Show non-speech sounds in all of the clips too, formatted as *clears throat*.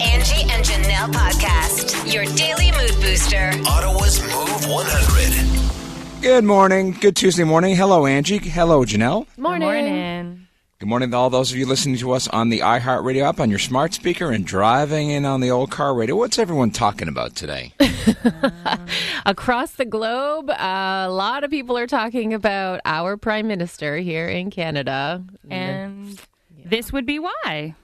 Angie and Janelle podcast, your daily mood booster. Ottawa's Move 100. Good morning. Good Tuesday morning. Hello, Angie. Hello, Janelle. Morning. Good Morning. Good morning to all those of you listening to us on the iHeartRadio app on your smart speaker and driving in on the old car radio. What's everyone talking about today? *laughs* Across the globe, a lot of people are talking about our prime minister here in Canada. And this would be why.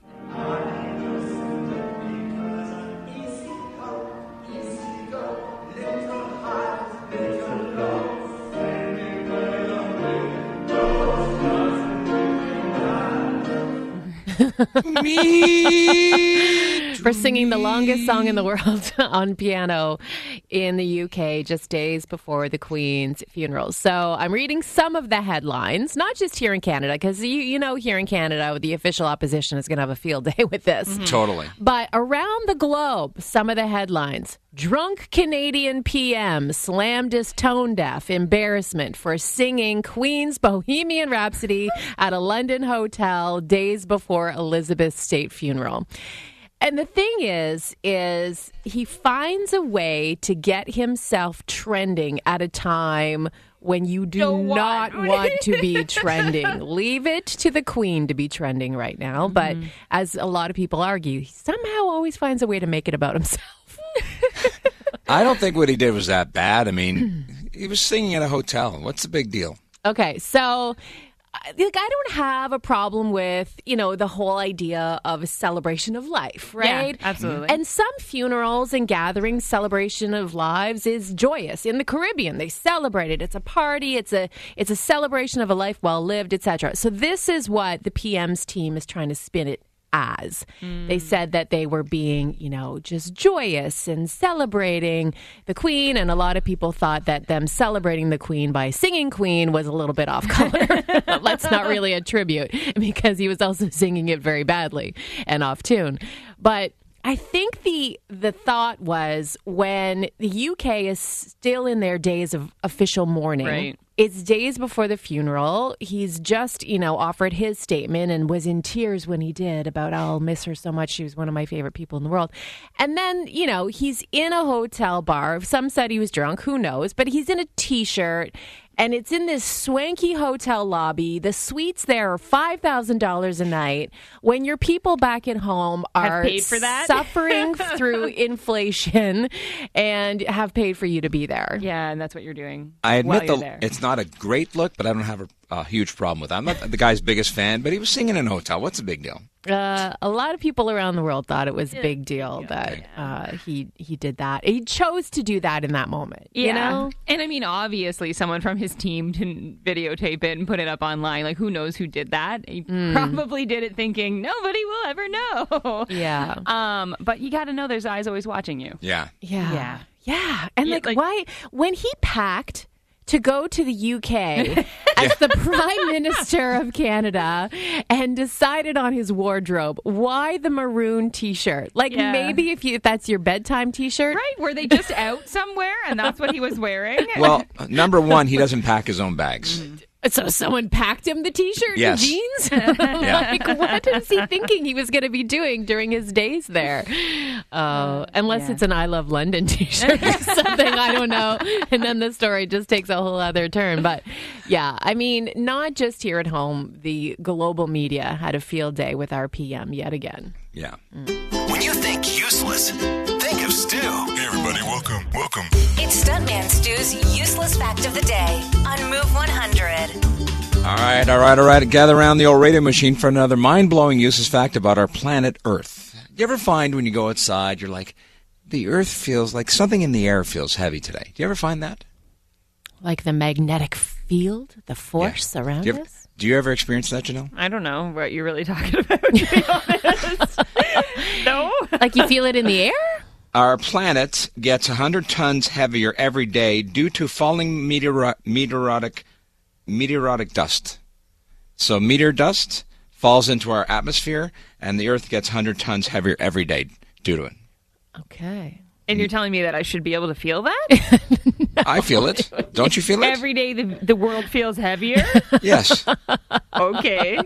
Me. for singing the longest song in the world *laughs* on piano in the UK just days before the Queen's funeral. So I'm reading some of the headlines, not just here in Canada, because you, you know, here in Canada, the official opposition is going to have a field *laughs* day with this. Mm-hmm. Totally. But around the globe, some of the headlines. Drunk Canadian PM slammed his tone deaf embarrassment for singing Queen's Bohemian Rhapsody at a London hotel days before Elizabeth's state funeral. And the thing is, is he finds a way to get himself trending at a time when you do what? not want to be *laughs* trending. Leave it to the queen to be trending right now. But as a lot of people argue, he somehow always finds a way to make it about himself. I don't think what he did was that bad. I mean, *clears throat* he was singing at a hotel. What's the big deal? Okay, so uh, like I don't have a problem with you know the whole idea of a celebration of life, right? absolutely. And some funerals and gatherings, celebration of lives is joyous. In the Caribbean, they celebrate it. It's a party. It's a it's a celebration of a life well lived, etc. So this is what the PM's team is trying to spin it as. They mm. said that they were being, you know, just joyous and celebrating the Queen. And a lot of people thought that them celebrating the Queen by singing Queen was a little bit off color. *laughs* Let's not really attribute *laughs* because he was also singing it very badly and off tune. But I think the the thought was when the UK is still in their days of official mourning. Right. It's days before the funeral. He's just, you know, offered his statement and was in tears when he did about, I'll miss her so much. She was one of my favorite people in the world. And then, you know, he's in a hotel bar. Some said he was drunk. Who knows? But he's in a t shirt and it's in this swanky hotel lobby. The suites there are $5,000 a night. When your people back at home are paid for that? suffering *laughs* through inflation and have paid for you to be there. yeah, and that's what you're doing. I while admit you're the, there. it's not a great look, but I don't have a, a huge problem with it. I'm not the guy's biggest fan, but he was singing in a hotel. What's the big deal? Uh, a lot of people around the world thought it was a big deal that uh, he he did that. He chose to do that in that moment. You know, And I mean, obviously, someone from his team didn't videotape it and put it up online. Like, who knows who did that? He Hmm. probably did it thinking nobody will ever know. *laughs* yeah, Um, but you got to know there's eyes always watching you. Yeah. yeah, Yeah. yeah. And Yeah, like, like- why when he packed to go to the UK *laughs* as the Prime Minister of Canada and decided on his wardrobe, why the maroon T-shirt? Like Yeah. maybe if you if that's your bedtime T-shirt, Right? Were they just out somewhere and that's what he was wearing? Well, *laughs* number one, he doesn't pack his own bags. Mm-hmm. So someone packed him the T-shirt Yes. and jeans. *laughs* *laughs* like, what is he thinking he was going to be doing during his days there? *laughs* Uh, unless yeah. it's an "I Love London" T-shirt or something, I don't know. And then the story just takes a whole other turn. But yeah, I mean, not just here at home. The global media had a field day with our PM yet again. Yeah. When you think useless, think of Stu. Hey everybody, welcome, welcome. It's Stuntman Stu's useless fact of the day on Move 100. All right, all right, all right. Gather around the old radio machine for another mind blowing useless fact about our planet Earth. Do you ever find when you go outside, you're like, the Earth feels like something in the air feels heavy today? Do you ever find that? Like the magnetic field, the force around you, ever, us. Do you ever experience that, Janelle? I don't know what you're really talking *laughs* about, to be honest. *laughs* no? Like you feel it in the air. Our planet gets 100 tons heavier every day due to falling meteoro- meteoritic meteoritic dust. So meteor dust falls into our atmosphere, and the Earth gets 100 tons heavier every day due to it. Okay. And you're telling me that I should be able to feel that? *laughs* I feel it. *laughs* Don't you feel it? Every day the, the world feels heavier? *laughs* yes. *laughs* Okay.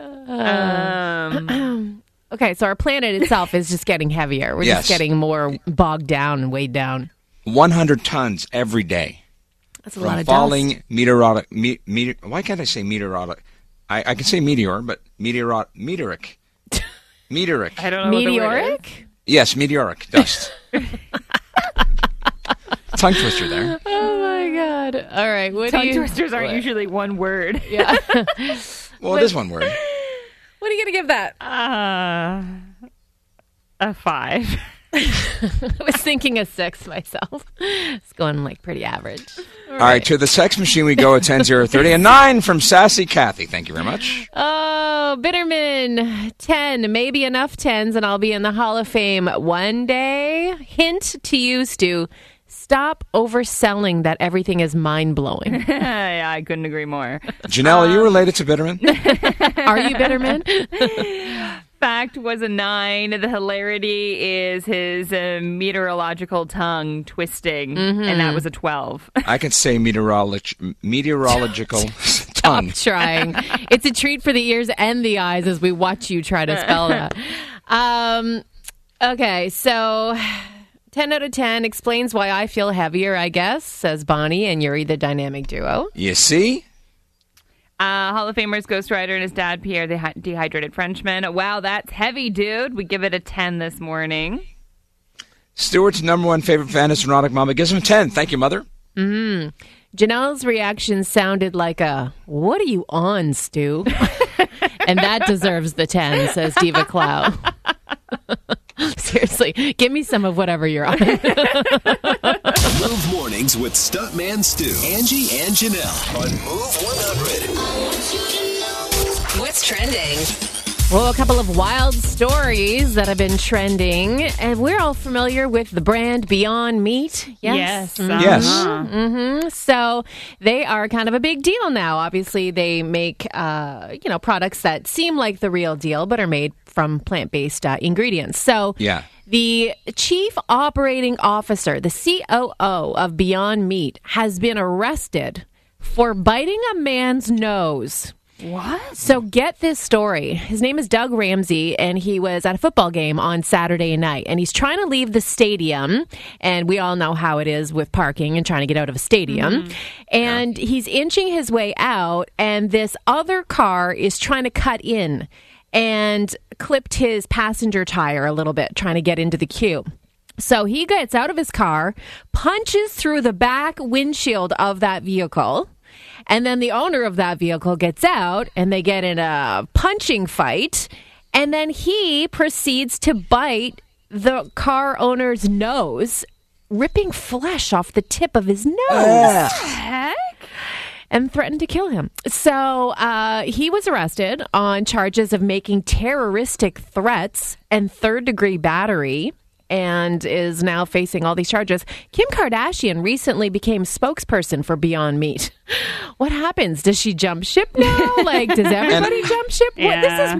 um, *clears throat* Okay, so our planet itself is just getting heavier. We're Yes. just getting more bogged down and weighed down. 100 tons every day That's a from lot of falling dust. meteoric. Me, meteor, why can't I say meteoric? I, I can say meteor, but meteoric. Meteoric. meteoric. I don't know. What the word is. Meteoric? Yes, meteoric dust. Tongue twister there. *laughs* Oh my god! All right, what do Tongue you? twisters aren't usually one word. *laughs* Yeah. *laughs* Well, it is one word. what are you gonna give that? Uh, a five. I was thinking a six myself. It's going like pretty average. All right, to the sex machine we go at 10030. A 9 from Sassy Kathy. Thank you very much. Oh, Bitterman, 10, maybe enough 10s, and I'll be in the Hall of Fame one day. Hint to you, Stu stop overselling that everything is mind blowing. *laughs* yeah, I couldn't agree more. Janelle, are you related to Bitterman? *laughs* *laughs* Are you Bitterman? Fact was a nine. The hilarity is his uh, meteorological tongue twisting, and that was a 12. I can say meteorolog- meteorological tongue. Stop Trying. It's a treat for the ears and the eyes as we watch you try to spell that. Um, okay, so 10 out of 10 explains why I feel heavier, I guess, says Bonnie and Yuri, the dynamic duo. You see? Uh, Hall of Famers Ghost Rider and his dad, Pierre, the dehydrated Frenchman. Wow, that's heavy, dude. We give it a 10 this morning. Stewart's number one favorite fan is Neurotic Mama. Gives him 10. Thank you, Mother. Janelle's reaction sounded like a, What are you on, Stu? *laughs* and that deserves the 10, says Diva Clow. *laughs* *laughs* Seriously, give me some of whatever you're on. Move mornings with Stuntman Stu, Angie, and Janelle on Move 100. What's trending? Well, a couple of wild stories that have been trending, and we're all familiar with the brand Beyond Meat. Yes. Yes. Yes. uh-huh. So they are kind of a big deal now. Obviously, they make uh, you know products that seem like the real deal, but are made from plant-based uh, ingredients. So Yeah. the chief operating officer, the COO of Beyond Meat, has been arrested for biting a man's nose. What? So get this story. His name is Doug Ramsey, and he was at a football game on Saturday night, and he's trying to leave the stadium. And we all know how it is with parking and trying to get out of a stadium. Mm-hmm. And he's inching his way out, and this other car is trying to cut in and clipped his passenger tire a little bit, trying to get into the queue. So he gets out of his car, punches through the back windshield of that vehicle. And then the owner of that vehicle gets out and they get in a punching fight. And then he proceeds to bite the car owner's nose, ripping flesh off the tip of his nose heck and threatened to kill him. So uh, he was arrested on charges of making terroristic threats and third degree battery. And is now facing all these charges. Kim Kardashian recently became spokesperson for Beyond Meat. *laughs* What happens? Does she jump ship now? *laughs* Like, does everybody jump ship? What, this is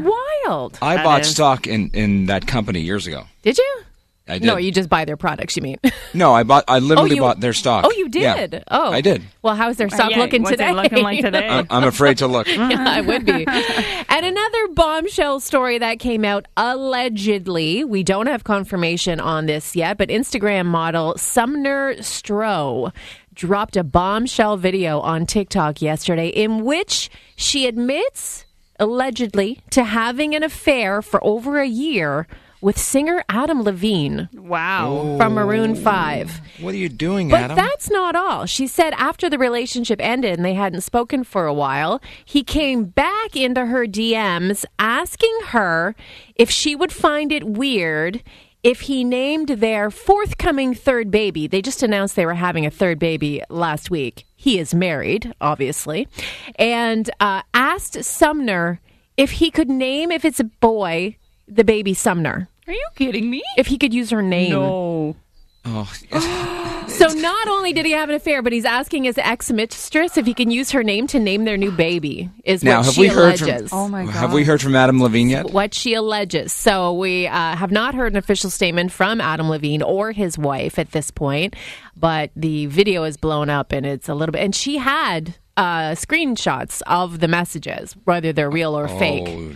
wild. I That bought is- stock in, in that company years ago. Did you? I did. No, you just buy their products. You mean? *laughs* No, I bought. I oh, literally you- bought their stock. Oh, you Yeah. did. Oh, I did. Well, how's their oh, stock Yeah, looking what's it today? looking like today? *laughs* I- I'm afraid to look. *laughs* yeah, I would be. and another bombshell story that came out allegedly. We don't have confirmation on this yet, but Instagram model Sumner Stroh dropped a bombshell video on TikTok yesterday in which she admits allegedly to having an affair for over a year with singer Adam Levine Wow. from Maroon 5. What are you doing, But Adam? that's not all. She said after the relationship ended and they hadn't spoken for a while, he came back into her DMs asking her if she would find it weird if he named their forthcoming third baby. They just announced they were having a third baby last week. He is married, obviously, and uh, asked Sumner if he could name, if it's a boy, the baby Sumner. Are you kidding me? If he could use her name. No. oh. *gasps* So not only did he have an affair, but he's asking his ex mistress if he can use her name to name their new baby. Is Now, what have she we heard from- alleges. Oh my god. have we heard from Adam Levine yet? what she alleges. So we uh, have not heard an official statement from Adam Levine or his wife at this point, but the video is blown up and it's a little bit. And she had uh, screenshots of the messages, whether they're real or fake, Oh.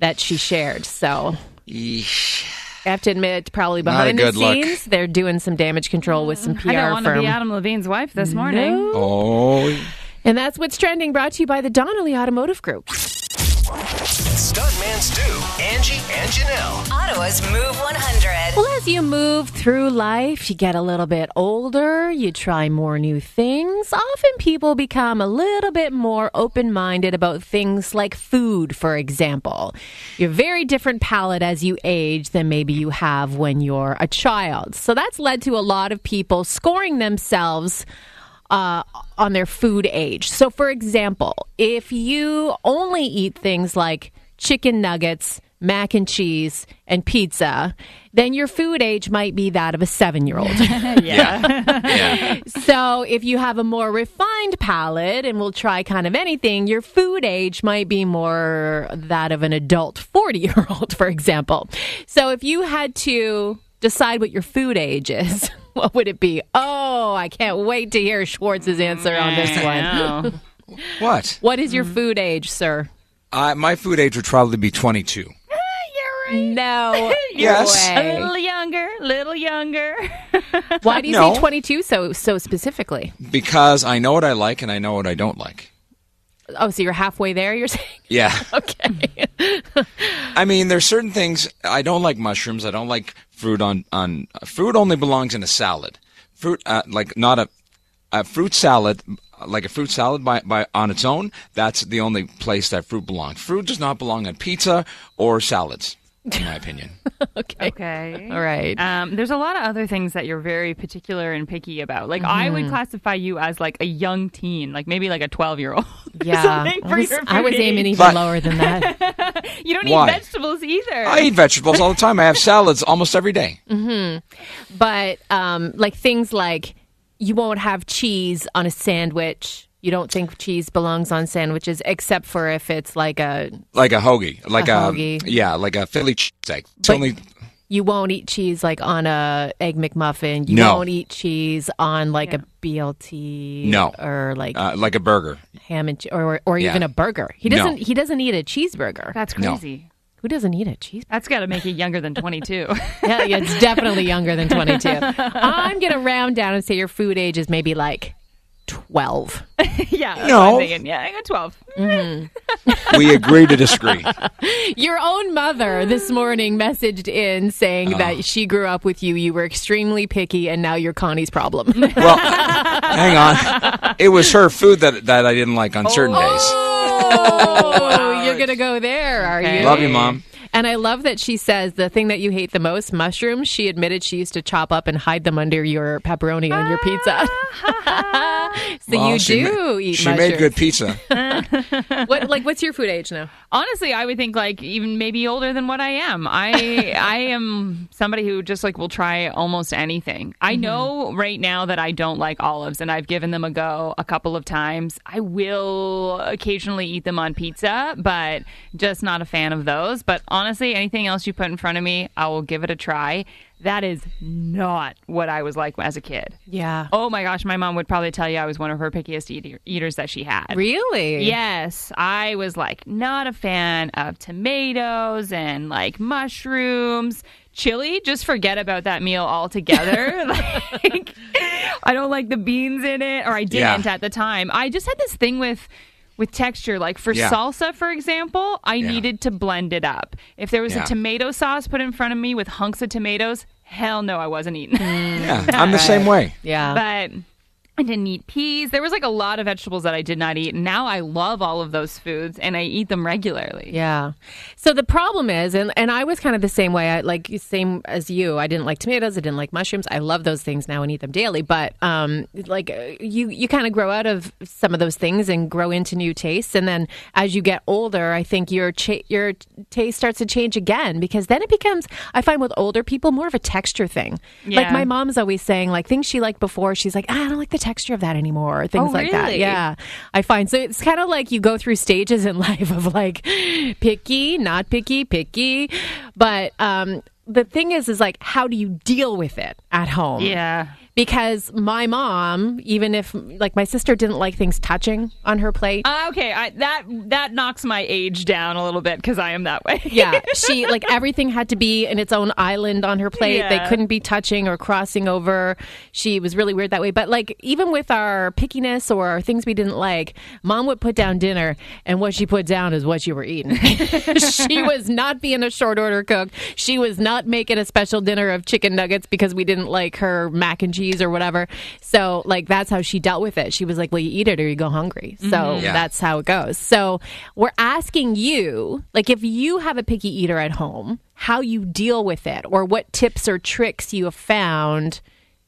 That she shared. So Yeesh. I have to admit, probably behind the good look. scenes, they're doing some damage control with some PR I don't want to firm. be Adam Levine's wife this morning. No. Oh, And that's what's trending, brought to you by the Donnelly Automotive Group. Stuntman Stu, Angie, and Janelle. Ottawa's Move 100. Well, as you move through life, you get a little bit older, you try more new things. Often people become a little bit more open minded about things like food, for example. You have a very different palate as you age than maybe you have when you're a child. So that's led to a lot of people scoring themselves uh, on their food age. So, for example, if you only eat things like chicken nuggets, mac and cheese, and pizza, then your food age might be that of a seven year old. yeah. so, if you have a more refined palate and will try kind of anything, your food age might be more that of an adult 40 year old, for example. So, if you had to decide what your food age is, *laughs* what would it be? Oh, I can't wait to hear Schwartz's answer on this one. *laughs* What? What is your food age, sir? Uh, my food age would probably be 22. *laughs* No. *laughs* Yes. A little younger, little younger. Why do you No. say 22 so so specifically? Because I know what I like and I know what I don't like. Oh, so you're halfway there, you're *laughs* saying? Yeah. *laughs* Okay. *laughs* I mean, there's certain things I don't like mushrooms. I don't like fruit on on fruit only belongs in a salad. Fruit uh, like not a a fruit salad like a fruit salad by, by on its own. That's the only place that fruit belongs. Fruit does not belong on pizza or salads, in my opinion. *laughs* okay. Okay. All right. Um, there's a lot of other things that you're very particular and picky about. Like I Mm-hmm. would classify you as like a young teen, like maybe like a 12 year old. *laughs* Yeah. Something I was, your I was aiming even But- lower than that. *laughs* You don't Why? eat vegetables either. I eat vegetables all the time. I have salads almost every day. Mm-hmm. But um, like things like you won't have cheese on a sandwich. You don't think cheese belongs on sandwiches, except for if it's like a. Like a hoagie, like A a, hoagie. yeah, like a Philly cheesesteak. It's But- only You won't eat cheese like on a egg McMuffin. You No. won't eat cheese on like a BLT. No. or like uh, like a burger. ham and che- or or Yeah. even a burger. He doesn't. He doesn't eat a cheeseburger. That's No. crazy. Who doesn't eat a cheeseburger? That's got to make you younger than 22. *laughs* yeah, yeah, it's definitely younger than 22. *laughs* I'm going to round down and say your food age is maybe like 12. *laughs* yeah. No. I'm thinking. Yeah, I got 12. Mm-hmm. We agree to disagree. *laughs* Your own mother this morning messaged in saying Oh. that uh-huh. she grew up with you. You were extremely picky, and now you're Connie's problem. *laughs* Well, hang on. It was her food that that I didn't like on certain days. oh, you're going to go there, are you? Love you, mom. And I love that she says the thing that you hate the most, mushrooms, she admitted she used to chop up and hide them under your pepperoni on your pizza. Ah, *laughs* so Well, you do ma- eat She mushrooms. made good pizza. *laughs* What, like, what's your food age now? Honestly, I would think like even maybe older than what I am. I *laughs* I am somebody who just like will try almost anything. I mm-hmm. know right now that I don't like olives and I've given them a go a couple of times. I will occasionally eat them on pizza, but just not a fan of those. But honestly, anything else you put in front of me, I will give it a try. That is not what I was like as a kid. Yeah. Oh my gosh, my mom would probably tell you I was one of her pickiest eater- eaters that she had. Really? Yes, I was like not a fan of tomatoes and like mushrooms. Chili, just forget about that meal altogether. *laughs* like, I don't like the beans in it, or I didn't Yeah. at the time. I just had this thing with with texture. Like for Yeah. salsa, for example, I Yeah. needed to blend it up. If there was Yeah. a tomato sauce put in front of me with hunks of tomatoes, hell no, I wasn't eating. Yeah, *laughs* I'm the same way. Yeah. but I didn't eat peas. There was like a lot of vegetables that I did not eat. Now I love all of those foods and I eat them regularly. Yeah. So the problem is, and, and I was kind of the same way. I like same as you. I didn't like tomatoes. I didn't like mushrooms. I love those things now and eat them daily. But um, like uh, you, you kind of grow out of some of those things and grow into new tastes. And then as you get older, I think your cha- your taste starts to change again because then it becomes. I find with older people more of a texture thing. Like Yeah. my mom's always saying, like things she liked before, she's like, ah, I don't like the texture of that anymore, or things Oh, like that. Yeah. I find so it's kind of like you go through stages in *laughs* life of like picky, not picky, picky. But um, the thing is, is like, how do you deal with it at home? Yeah. Because my mom, even if like my sister didn't like things touching on her plate. Uh, okay, I, that that knocks my age down a little bit because I am that way. yeah, *laughs* she like everything had to be in its own island on her plate. They couldn't be touching or crossing over. She was really weird that way. But like even with our pickiness or things we didn't like, mom would put down dinner, and what she put down is what you were eating. *laughs* she was not being a short order cook. She was not making a special dinner of chicken nuggets because we didn't like her mac and cheese or whatever. So like that's how she dealt with it. She was like, "Well, you eat it or you go hungry." So mm-hmm. Yeah. that's how it goes. So we're asking you, like, if you have a picky eater at home, how you deal with it, or what tips or tricks you have found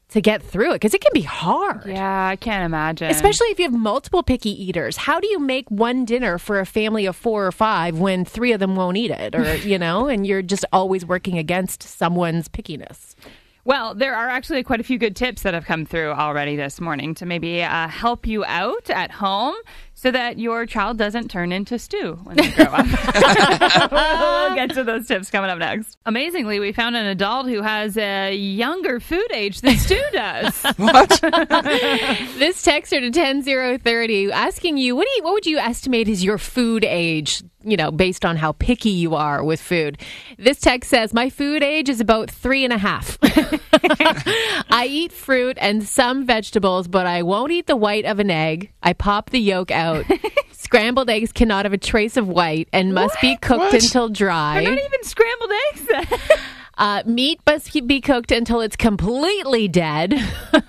to get through it, because it can be hard. Yeah, I can't imagine. Especially if you have multiple picky eaters. How do you make one dinner for a family of four or five when three of them won't eat it? Or, you know, and you're just always working against someone's pickiness. Well, there are actually quite a few good tips that have come through already this morning to maybe uh, help you out at home so that your child doesn't turn into stew when they grow up. *laughs* we'll get to those tips coming up next. Amazingly, we found an adult who has a younger food age than Stu does. *laughs* what? *laughs* This texter to 10030 asking you, what do you what would you estimate is your food age, you know, based on how picky you are with food? This text says, My food age is about three and a half. I eat fruit and some vegetables, but I won't eat the white of an egg. I pop the yolk out. *laughs* Scrambled eggs cannot have a trace of white and must be cooked What? until dry. Not even scrambled eggs. *laughs* Uh, meat must be cooked until it's completely dead.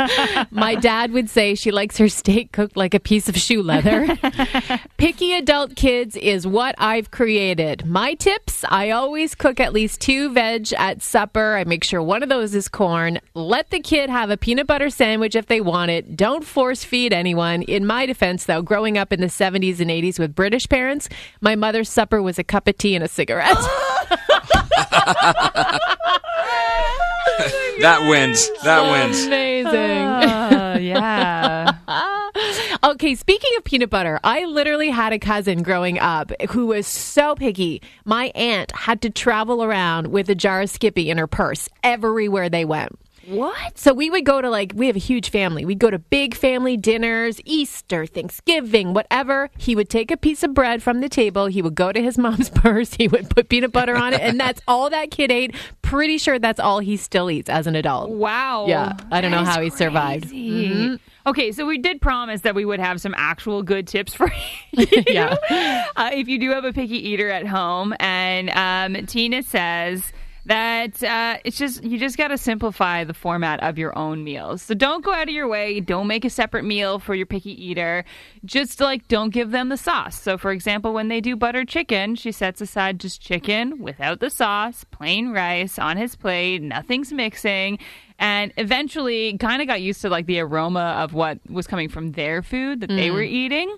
*laughs* My dad would say she likes her steak cooked like a piece of shoe leather. *laughs* Picky adult kids is what I've created. My tips I always cook at least two veg at supper. I make sure one of those is corn. Let the kid have a peanut butter sandwich if they want it. Don't force feed anyone. In my defense, though, growing up in the 70s and 80s with British parents, my mother's supper was a cup of tea and a cigarette. *laughs* That wins. That wins. Amazing. Uh, yeah. *laughs* Okay, speaking of peanut butter, I literally had a cousin growing up who was so picky. My aunt had to travel around with a jar of Skippy in her purse everywhere they went. What? So we would go to like we have a huge family. We'd go to big family dinners, Easter, Thanksgiving, whatever. He would take a piece of bread from the table. He would go to his *laughs* mom's purse. He would put peanut butter on it, and that's all that kid ate. Pretty sure that's all he still eats as an adult. Wow. Yeah, I don't know how he survived. crazy. Okay, so we did promise that we would have some actual good tips for *laughs* you. Yeah. Uh, if you do have a picky eater at home, and um, Tina says that uh, it's just you just got to simplify the format of your own meals. So don't go out of your way. Don't make a separate meal for your picky eater. Just like don't give them the sauce. So for example, when they do butter chicken, she sets aside just chicken without the sauce, plain rice on his plate, nothing's mixing. And eventually, kind of got used to like the aroma of what was coming from their food that they were eating.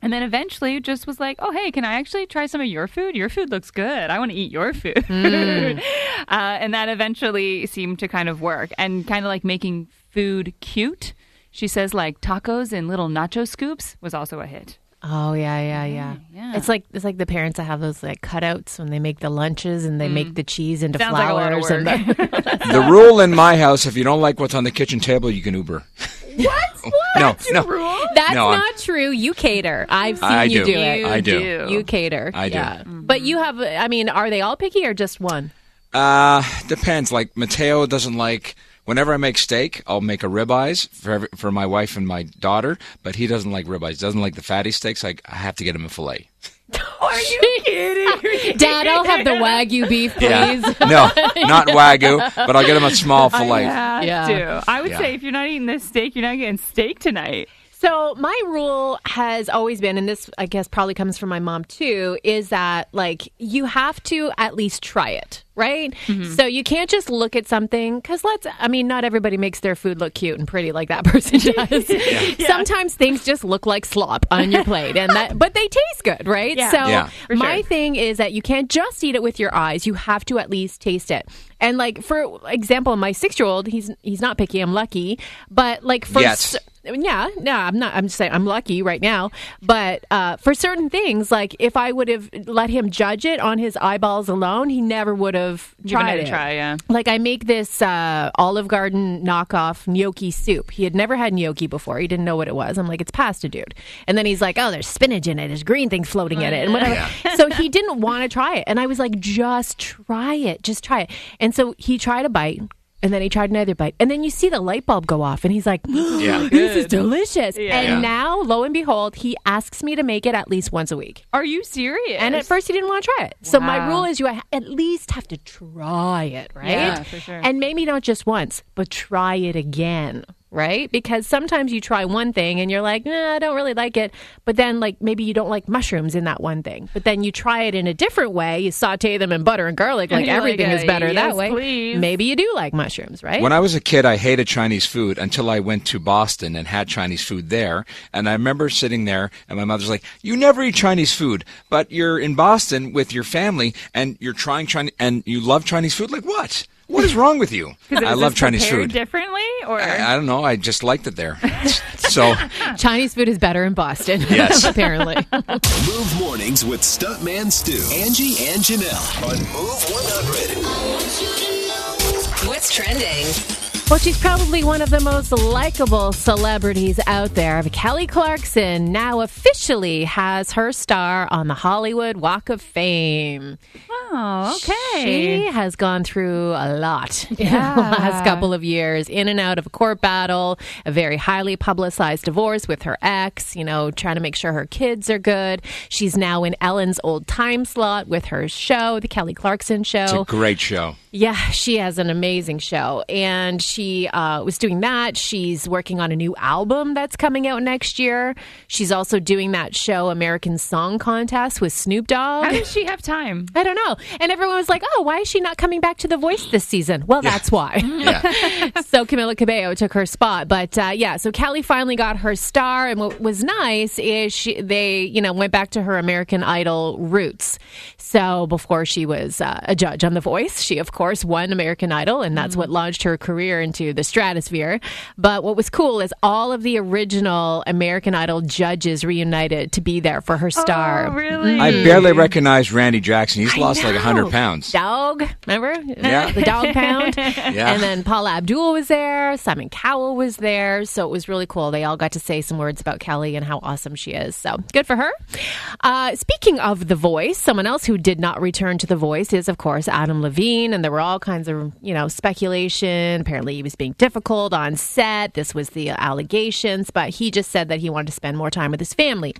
And then eventually just was like, oh, hey, can I actually try some of your food? Your food looks good. I want to eat your food. *laughs* uh, and that eventually seemed to kind of work and kind of like making food cute. She says like tacos and little nacho scoops was also a hit. Oh yeah, yeah, yeah. yeah. It's like it's like the parents that have those like cutouts when they make the lunches and they make the cheese into Sounds like a lot of flowers and the, *laughs* The rule in my house: if you don't like what's on the kitchen table, you can Uber. What? *laughs* no, no. That's No, I'm- not true. You cater. I've seen I you do. do it. You I do. You cater. I do. Yeah. But you have I mean, are they all picky or just one? Uh, depends. Like Mateo doesn't like. Whenever I make steak, I'll make a ribeyes for every, for my wife and my daughter, but he doesn't like ribeyes. Doesn't like the fatty steaks. I, I have to get him a fillet. *laughs* Are you kidding? *laughs* Dad, I'll have the wagyu beef, please. *laughs* no, not wagyu, but I'll get him a small fillet. I have Yeah. to. I would Yeah. say if you're not eating this steak, you're not getting steak tonight. So my rule has always been, and this I guess probably comes from my mom too, is that like you have to at least try it, right? Mm-hmm. So you can't just look at something because let's, I mean, not everybody makes their food look cute and pretty like that *laughs* person does. *laughs* Sometimes things just look like slop on your plate, and that, but they taste good, right? Yeah. So Yeah. My sure. thing is that you can't just eat it with your eyes; you have to at least taste it. And like for example, my six-year-old, he's he's not picky. I'm lucky, but like for Yes. Yeah, no, I'm not. I'm just saying I'm lucky right now. But uh, for certain things, like if I would have let him judge it on his eyeballs alone, he never would have tried it try, yeah. Like I make this uh, Olive Garden knockoff gnocchi soup. He had never had gnocchi before. He didn't know what it was. I'm like, it's pasta, dude. And then he's like, oh, there's spinach in it. There's green things floating in it, and whatever. so he didn't want to try it, and I was like, just try it, just try it. And so he tried a bite. And then he tried another bite. And then you see the light bulb go off, and he's like, *gasps* *gasps* Yeah. This is delicious. Yeah. And Yeah. now, lo and behold, he asks me to make it at least once a week. Are you serious? And at first, he didn't want to try it. So my Wow. rule is you ha- at least have to try it, right? Yeah, for sure. And maybe not just once, but try it again, right? Because sometimes you try one thing and you're like, nah, I don't really like it. But then, like, maybe you don't like mushrooms in that one thing. But then you try it in a different way. You saute them in butter and garlic, like *laughs* you're like, everything is better yes, that way. please. Maybe you do like mushrooms, right? When I was a kid, I hated Chinese food until I went to Boston and had Chinese food there. And I remember sitting there, and my mother's like, "You never eat Chinese food, but you're in Boston with your family, and you're trying Chinese, and you love Chinese food. Like what? What is wrong with you? *laughs* I love Chinese food. differently, or I, I don't know. I just liked it there. *laughs* so Chinese food is better in Boston. *laughs* Yes. apparently. Move mornings with Stuntman Stu, Angie, and Janelle on Move 100. What's trending? Well, she's probably one of the most likable celebrities out there. Kelly Clarkson now officially has her star on the Hollywood Walk of Fame. oh, okay. She has gone through a lot *laughs* in the last couple of years, in and out of a court battle, a very highly publicized divorce with her ex, you know, trying to make sure her kids are good. She's now in Ellen's old time slot with her show, The Kelly Clarkson Show. it's a great show. Yeah, she has an amazing show. And she uh, was doing that. She's working on a new album that's coming out next year. She's also doing that show, American Song Contest, with Snoop Dogg. How does she have time? I don't know. And everyone was like, oh, why is she not coming back to The Voice this season? Well, that's why. *laughs* Yeah. *laughs* so Camila Cabello took her spot. But uh, yeah, so Kelly finally got her star. And what was nice is she, they, you know, went back to her American Idol roots. So before she was uh, a judge on The Voice, she, of course, won American Idol. And that's what launched her career into the stratosphere. But what was cool is all of the original American Idol judges reunited to be there for her star. Oh, really? I barely recognized Randy Jackson. He's I lost like know. 100 pounds. Dog, remember? Yeah. The dog pound. *laughs* Yeah. And then Paula Abdul was there. Simon Cowell was there. So it was really cool. They all got to say some words about Kelly and how awesome she is. So good for her. Uh, speaking of The Voice, someone else who did not return to The Voice is, of course, Adam Levine. And there were all kinds of, you know, speculation. Apparently he was being difficult on set. This was the allegations. But he just said that he wanted to spend more time with his family.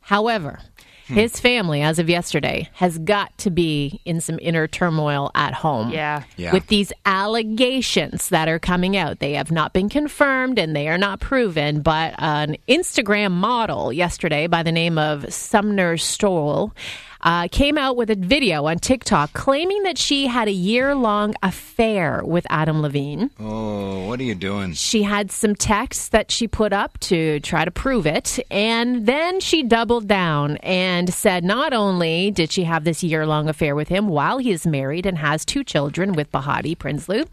However, hmm. his family, as of yesterday, has got to be in some inner turmoil at home. Yeah. Yeah. With these allegations that are coming out. They have not been confirmed and they are not proven, but an Instagram model yesterday by the name of Sumner Stoll. Uh, came out with a video on TikTok claiming that she had a year long affair with Adam Levine. Oh, what are you doing? She had some texts that she put up to try to prove it. And then she doubled down and said not only did she have this year long affair with him while he is married and has two children with Behati Prinsloo,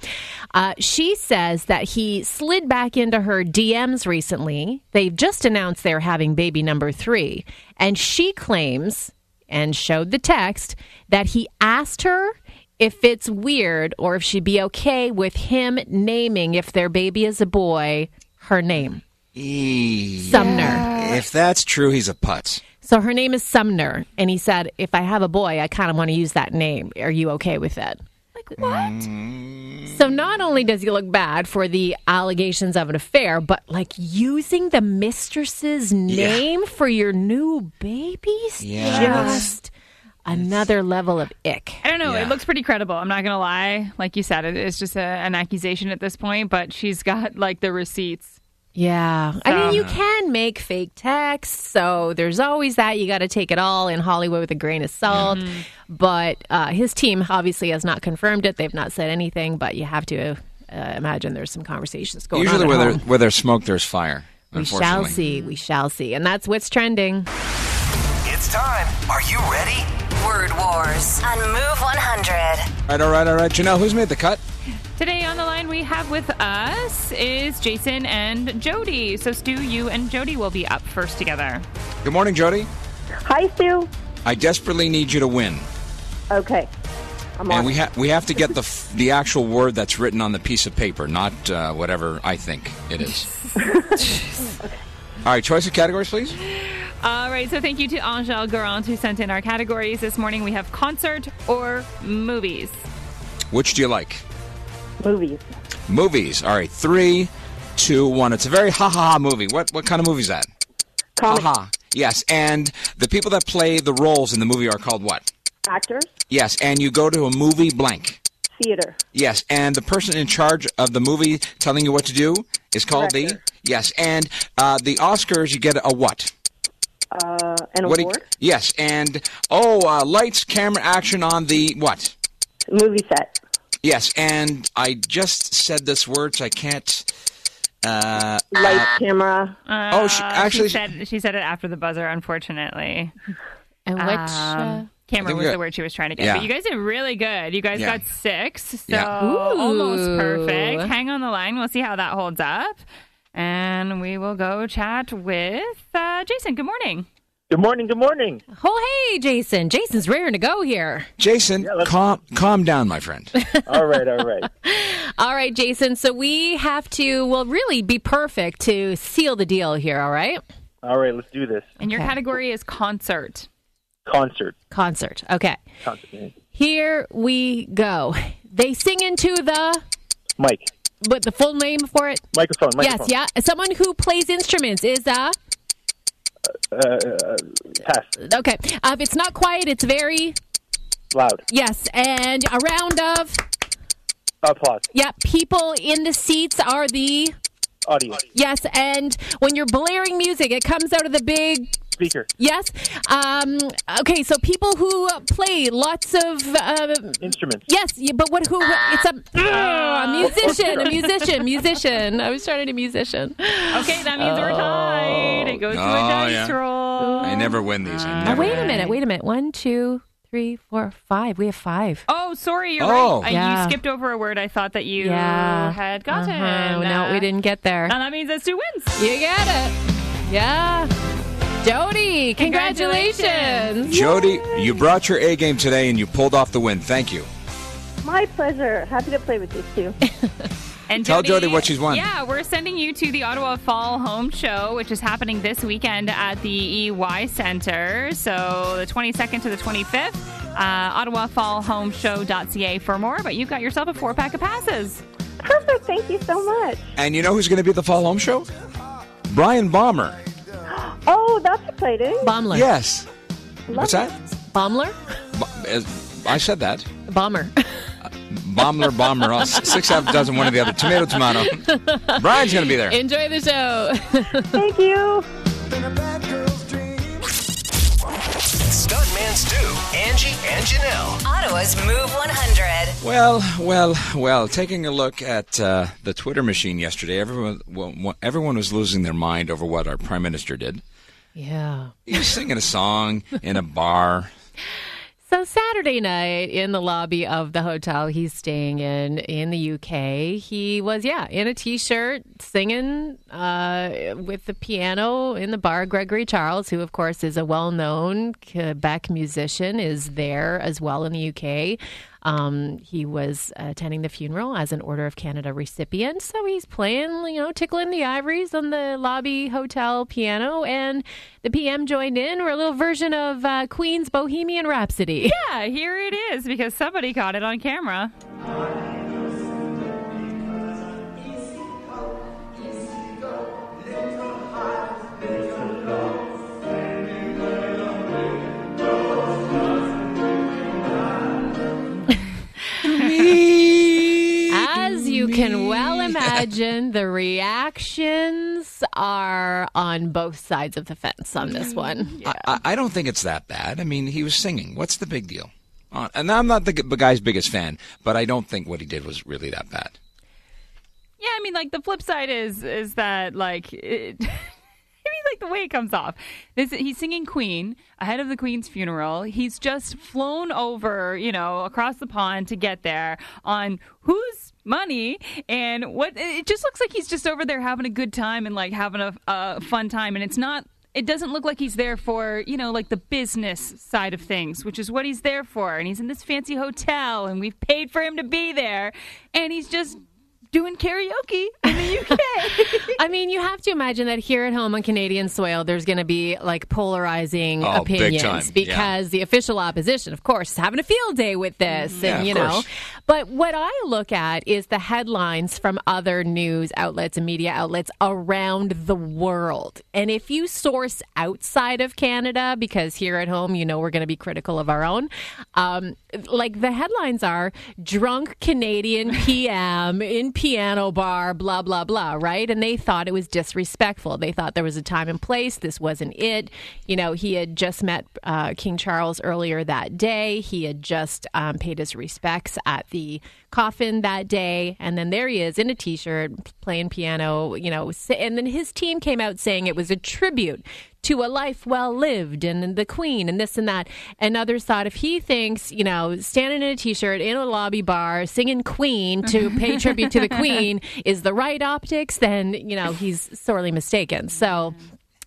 uh, she says that he slid back into her DMs recently. They've just announced they're having baby number three. And she claims and showed the text that he asked her if it's weird or if she'd be okay with him naming if their baby is a boy her name Eee. sumner If that's true, he's a putz. so her name is sumner and he said if i have a boy i kind of want to use that name are you okay with it what mm-hmm. so not only does he look bad for the allegations of an affair but like using the mistress's name for your new babies? Yeah. Just another level of ick I don't know. Yeah. It looks pretty credible. I'm not gonna lie. Like you said, it, it's just a, an accusation at this point. But she's got like the receipts. Yeah. I mean, you can make fake texts, so there's always that. You got to take it all in Hollywood with a grain of salt. But uh, his team obviously has not confirmed it. They've not said anything, but you have to uh, imagine there's some conversations going Usually, on. Usually, where, at there, home. where there's smoke, there's fire. We shall see. We shall see. And that's what's trending. It's time. Are you ready? Word Wars on Move 100. All right, all right, all right. Janelle, who's made the cut? Today on the line we have with us is Jason and Jody. So Stu, you and Jody will be up first together. Good morning, Jody. Hi, Stu. I desperately need you to win, Okay. I'm on. and we have we have to get the f- the actual word that's written on the piece of paper, not uh, whatever I think it is. All right, choice of categories, please. All right, so thank you to Angel Garant who sent in our categories this morning. We have concert or movies. Which do you like? Movies. Movies. All right, three, two, one. It's a very ha ha ha movie. What what kind of movie is that? Comic Aha. Yes, and the people that play the roles in the movie are called what? actors. Yes, and you go to a movie blank. Theater. Yes, and the person in charge of the movie telling you what to do is called the yes, and uh, the Oscars you get a what? Uh, an What? do you- award. yes, and oh, uh, lights, camera, action on the what? Movie set. Yes, and I just said this word, so I can't. Uh, Light camera. Oh, she- Uh, actually- she said, she said it after the buzzer, unfortunately. And which? uh, Um, camera was we- the word she was trying to get. Yeah. But you guys did really good. You guys Yeah. got six, so Yeah. almost perfect. Hang on the line. We'll see how that holds up. And we will go chat with uh, Jason. Good morning. Good morning. Good morning. oh, hey, Jason. Jason's raring to go here. Jason, let's- calm calm down, my friend. *laughs* All right. All right. All right, Jason. So we have to, well, really be perfect to seal the deal here. All right. All right. Let's do this. And your Okay. category is concert. Concert. Concert. Okay. Concert. Here we go. They sing into the, Mike. But the full name for it? Microphone. Microphone. Yes, yeah. Someone who plays instruments is uh Uh, uh, pass. okay. Uh, if it's not quiet, it's very Loud. yes. And a round of Applause. yeah. People in the seats are the Audience. yes. And when you're blaring music, it comes out of the big Speaker. yes. Um, okay, so people who play lots of uh, Instruments. yes. yeah, But what? Who? It's a, a musician. A musician. Musician. I was trying to musician. Okay, that means we're tied. It goes to a Oh, dice yeah. roll. I never win these. I never. wait a minute. Wait a minute. One, two, three, four, five. We have five. Oh, sorry, you're Oh. right. Uh, Yeah. You skipped over a word I thought that you Yeah. had gotten. Uh-huh. No, we didn't get there. And that means that Stu wins. You get it. Yeah. Jody, congratulations. Jody, you brought your A game today, and you pulled off the win. Thank you. My pleasure. Happy to play with you, too. *laughs* And Tell Jody what she's won. Yeah, we're sending you to the Ottawa Fall Home Show, which is happening this weekend at the EY Center. So the 22nd to the 25th. Uh, OttawaFallHomeShow.ca for more. But you've got yourself a four pack of passes. Perfect. Thank you so much. And you know who's going to be at the Fall Home Show? Bryan Bomber. *gasps* Oh, that's exciting. Baumler. Yes. What's that? Baumler? Bo- uh, I said that. Bomber. Bombler, bomber, all s- *laughs* six half dozen, one or the other. Tomato, tomato. Bryan's going to be there. Enjoy the show. Thank you. *laughs* and Janelle. Ottawa's Move 100. Well, well, well. Taking a look at uh, the Twitter machine yesterday, everyone, well, everyone was losing their mind over what our prime minister did. yeah. He was singing a song in a bar. *laughs* So Saturday night in the lobby of the hotel he's staying in in the UK, he was yeah in a t-shirt singing uh, with the piano in the bar. Gregory Charles, who of course is a well-known Quebec musician, is there as well in the UK. Um, he was attending the funeral as an Order of Canada recipient, so he's playing, you know, tickling the ivories on the lobby hotel piano, and the PM joined in, or a little version of uh, Queen's Bohemian Rhapsody. Yeah, here it is because somebody caught it on camera. You can well *laughs* imagine, the reactions are on both sides of the fence on this one. I, I- I don't think it's that bad. I mean, he was singing. What's the big deal? Uh, and I'm not the, the guy's biggest fan, but I don't think what he did was really that bad. Yeah, I mean, like the flip side is is that like it, *laughs* I mean, like the way it comes off. This, he's singing Queen ahead of the Queen's funeral. He's just flown over, you know, across the pond to get there on whose money. And what it just looks like he's just over there having a good time and like having a, a fun time. And it's not. It doesn't look like he's there for, you know, like the business side of things, which is what he's there for. And he's in this fancy hotel and we've paid for him to be there. And he's just doing karaoke in the UK. *laughs* I mean, you have to imagine that here at home on Canadian soil, there's going to be like polarizing Oh, big opinions time, yeah. because the official opposition, of course, is having a field day with this, mm-hmm. Yeah, and of you know. But what I look at is the headlines from other news outlets and media outlets around the world. And if you source outside of Canada, because here at home, you know, we're going to be critical of our own, um, like the headlines are drunk Canadian *laughs* PM in piano bar, blah, blah, blah, right? And they thought it was disrespectful. They thought there was a time and place. This wasn't it. You know, he had just met uh, King Charles earlier that day. He had just um, paid his respects at the coffin that day. And then there he is in a t shirt playing piano, you know, and then his team came out saying it was a tribute to a life well lived and the queen and this and that. And others thought if he thinks, you know, standing in a t shirt in a lobby bar singing Queen to *laughs* pay tribute to the queen is the right optics, then, you know, he's sorely mistaken. So.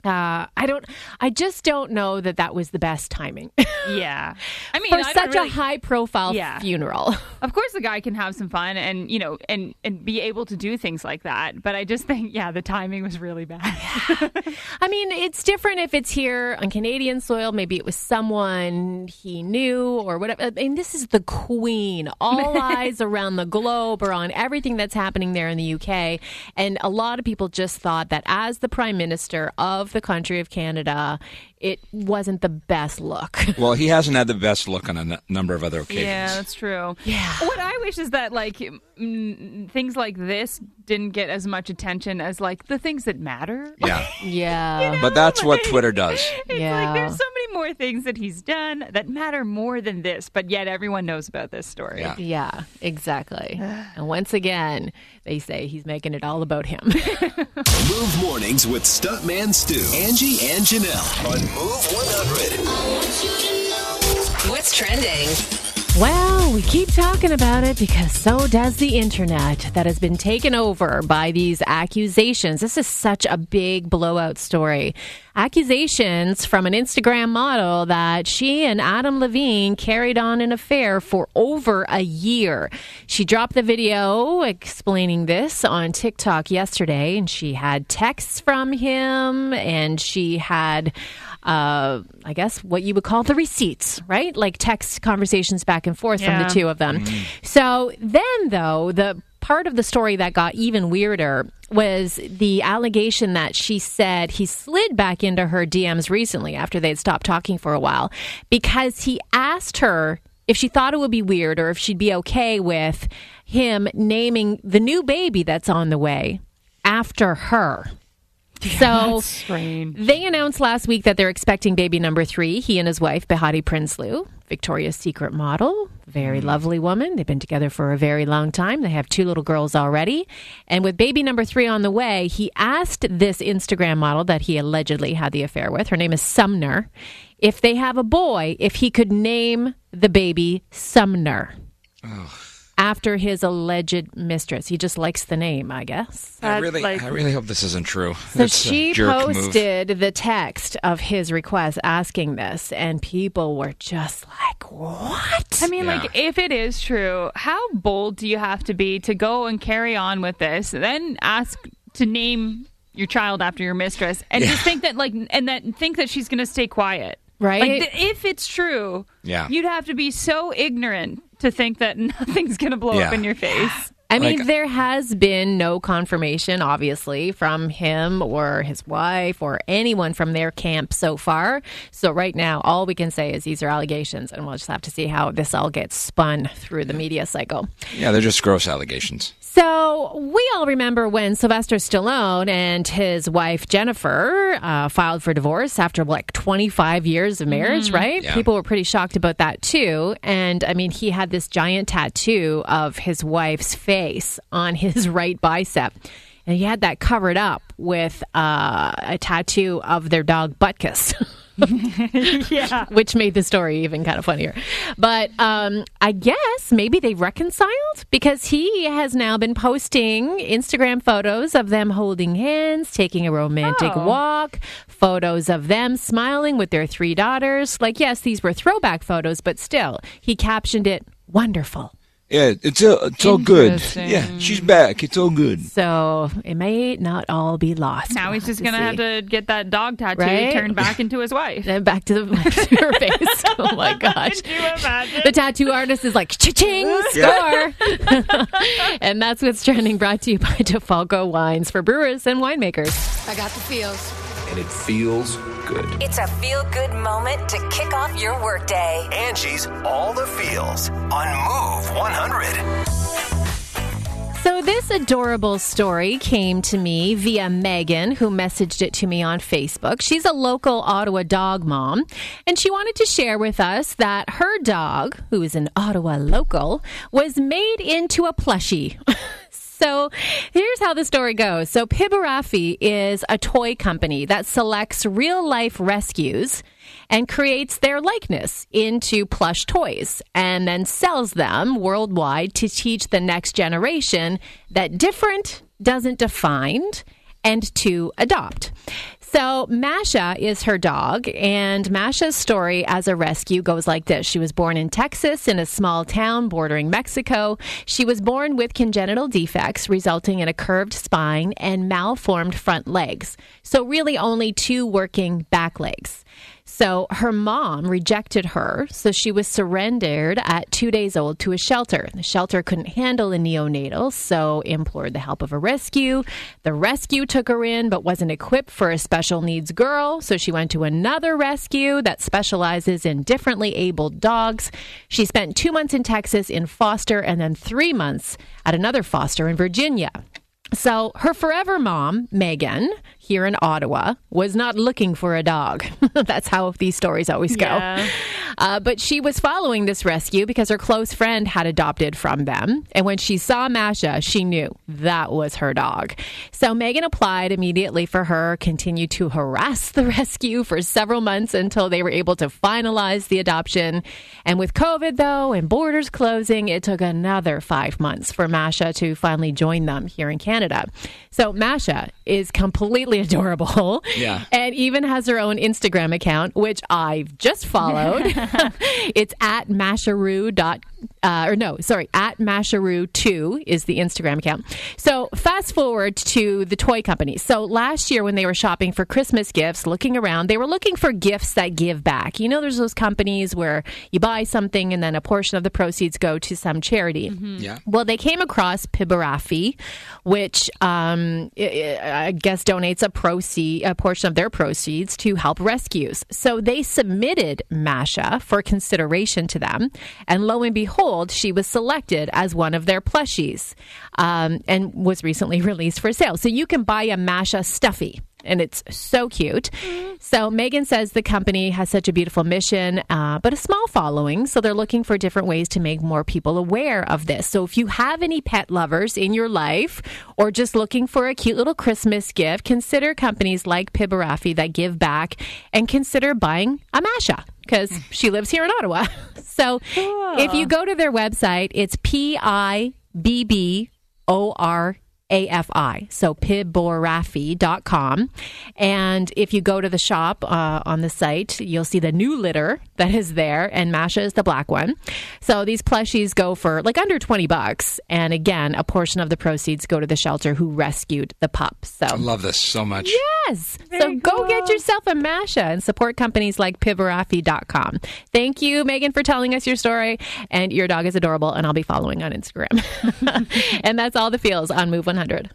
Uh, I don't. I just don't know that that was the best timing *laughs* yeah. I mean, for I such really- a high-profile Yeah. funeral. *laughs* Of course, the guy can have some fun and you know and and be able to do things like that. But I just think, yeah, the timing was really bad. *laughs* I mean, it's different if it's here on Canadian soil. Maybe it was someone he knew or whatever. I mean, this is the Queen. All eyes around the globe are on everything that's happening there in the UK. And a lot of people just thought that as the Prime Minister of the country of Canada, it wasn't the best look. *laughs* Well, he hasn't had the best look on a n- number of other occasions. Yeah, that's true. Yeah. What I wish is that like mm, things like this didn't get as much attention as like the things that matter. Yeah. yeah. *laughs* But that's what Twitter does. *laughs* It's Yeah. like there's so many more things that he's done that matter more than this, but yet everyone knows about this story. Yeah. Yeah, exactly. And once again, they say he's making it all about him. *laughs* Move mornings with Stuntman Stu, Angie, and Janelle on Move 100. What's trending? Well, we keep talking about it because so does the internet that has been taken over by these accusations. This is such a big blowout story. Accusations from an Instagram model that she and Adam Levine carried on an affair for over a year. She dropped the video explaining this on TikTok yesterday, and she had texts from him, and she had uh, I guess what you would call the receipts, right? Like text conversations back and forth from the two of them. So then, though, the part of the story that got even weirder was the allegation that she said he slid back into her DMs recently after they'd stopped talking for a while because he asked her if she thought it would be weird or if she'd be okay with him naming the new baby that's on the way after her. So Strange. they announced last week that they're expecting baby number three. He and his wife, Behati Prinsloo, Victoria's Secret model, very mm. lovely woman. They've been together for a very long time. They have two little girls already. And with baby number three on the way, he asked this Instagram model that he allegedly had the affair with, her name is Sumner, if they have a boy, if he could name the baby Sumner. After his alleged mistress. He just likes the name, I guess. I really, like- I really hope this isn't true. So It's she jerk move. posted the text of his request asking this, and people were just like, "What?" I mean, Yeah. like, if it is true, how bold do you have to be to go and carry on with this, then ask to name your child after your mistress, and just think that, like, and that think that she's going to stay quiet, Right? Like, th- if it's true, Yeah. you'd have to be so ignorant to think that *laughs* nothing's going to blow up in your face. I mean, Like- there has been no confirmation, obviously, from him or his wife or anyone from their camp so far. So, right now, all we can say is these are allegations, and we'll just have to see how this all gets spun through the media cycle. Yeah, they're just gross allegations. So we all remember when Sylvester Stallone and his wife Jennifer uh, filed for divorce after like 25 years of marriage, right? Yeah. People were pretty shocked about that too. And I mean, he had this giant tattoo of his wife's face on his *laughs* right bicep. And he had that covered up with uh, a tattoo of their dog Butkus. *laughs* yeah. *laughs* which made the story even kind of funnier. But um, I guess maybe they reconciled because he has now been posting Instagram photos of them holding hands, taking a romantic Oh. walk, photos of them smiling with their three daughters. Like, yes, these were throwback photos, but still, he captioned it wonderful. Yeah, it's all, it's all good. Yeah, she's back. It's all good. So it may not all be lost. Now We'll he's just to going to have to get that dog tattoo Right? turned back into his wife. Then *laughs* back to, the, *laughs* to her face. Oh my *laughs* gosh. Can you imagine? The tattoo artist is like, cha-ching, score. and that's what's trending brought to you by DeFalco Wines for brewers and winemakers. I got the feels. And it feels good. It's a feel good moment to kick off your workday. Angie's All the Feels on Move 100. So this adorable story came to me via Megan, who messaged it to me on Facebook. She's a local Ottawa dog mom, and she wanted to share with us that her dog, who is an Ottawa local, was made into a plushie. *laughs* So here's how the story goes. So Pibborafi is a toy company that selects real life rescues and creates their likeness into plush toys and then sells them worldwide to teach the next generation that different doesn't define and to adopt. So, Masha is her dog, and Masha's story as a rescue goes like this. She was born in Texas in a small town bordering Mexico. She was born with congenital defects, resulting in a curved spine and malformed front legs. So, really, only two working back legs. So her mom rejected her, so she was surrendered at two days old to a shelter. The shelter couldn't handle a neonatal, so implored the help of a rescue. The rescue took her in, but wasn't equipped for a special needs girl, so she went to another rescue that specializes in differently abled dogs. She spent two months in Texas in foster and then three months at another foster in Virginia. So her forever mom, Megan, here in Ottawa, was not looking for a dog. *laughs* That's how these stories always go. Yeah. Uh, but she was following this rescue because her close friend had adopted from them. And when she saw Masha, she knew that was her dog. So Megan applied immediately for her, continued to harass the *laughs* rescue for several months until they were able to finalize the adoption. And with COVID, though, and borders closing, it took another five months for Masha to finally join them here in Canada. So Masha is completely *laughs* adorable. Yeah. And even has her own Instagram account, which I've just followed. *laughs* it's at masharoo dot uh, or no, sorry, at masharoo2 is the Instagram account. So fast forward to the toy company. So last year when they were shopping for Christmas gifts, looking around, they were looking for gifts that give back. You know, there's those companies where you buy something and then a portion of the proceeds go to some charity. Yeah. Well, they came across Pibborafi, which um, I I guess donates proceed a portion of their proceeds to help rescues. So they submitted Masha for consideration to them, and lo and behold, she was selected as one of their plushies, um, and was recently *laughs* released for sale. So you can buy a Masha stuffy and it's so cute. So Megan says the company has such a beautiful mission, uh, but a small following. So they're looking for different ways to make more people aware of this. So if you have any pet lovers in your life, or just looking for a cute little Christmas gift, consider companies like Pibborafi that give back, and consider buying a Masha because she lives here in Ottawa. *laughs* so if you go to their website, it's P I B B O R AFI. So pibborafi.com. And if you go to the shop uh, on the site, you'll see the new litter that is there, and Masha is the black one. So these plushies go for like under 20 bucks. And again, a portion of the proceeds go to the shelter who rescued the pup. So I love this so much. Yes. so go get yourself a Masha and support companies like pibborafi.com. Thank you, Megan, for telling us your story. And your dog is adorable, and I'll be following on Instagram. *laughs* and that's all the feels on Move 100.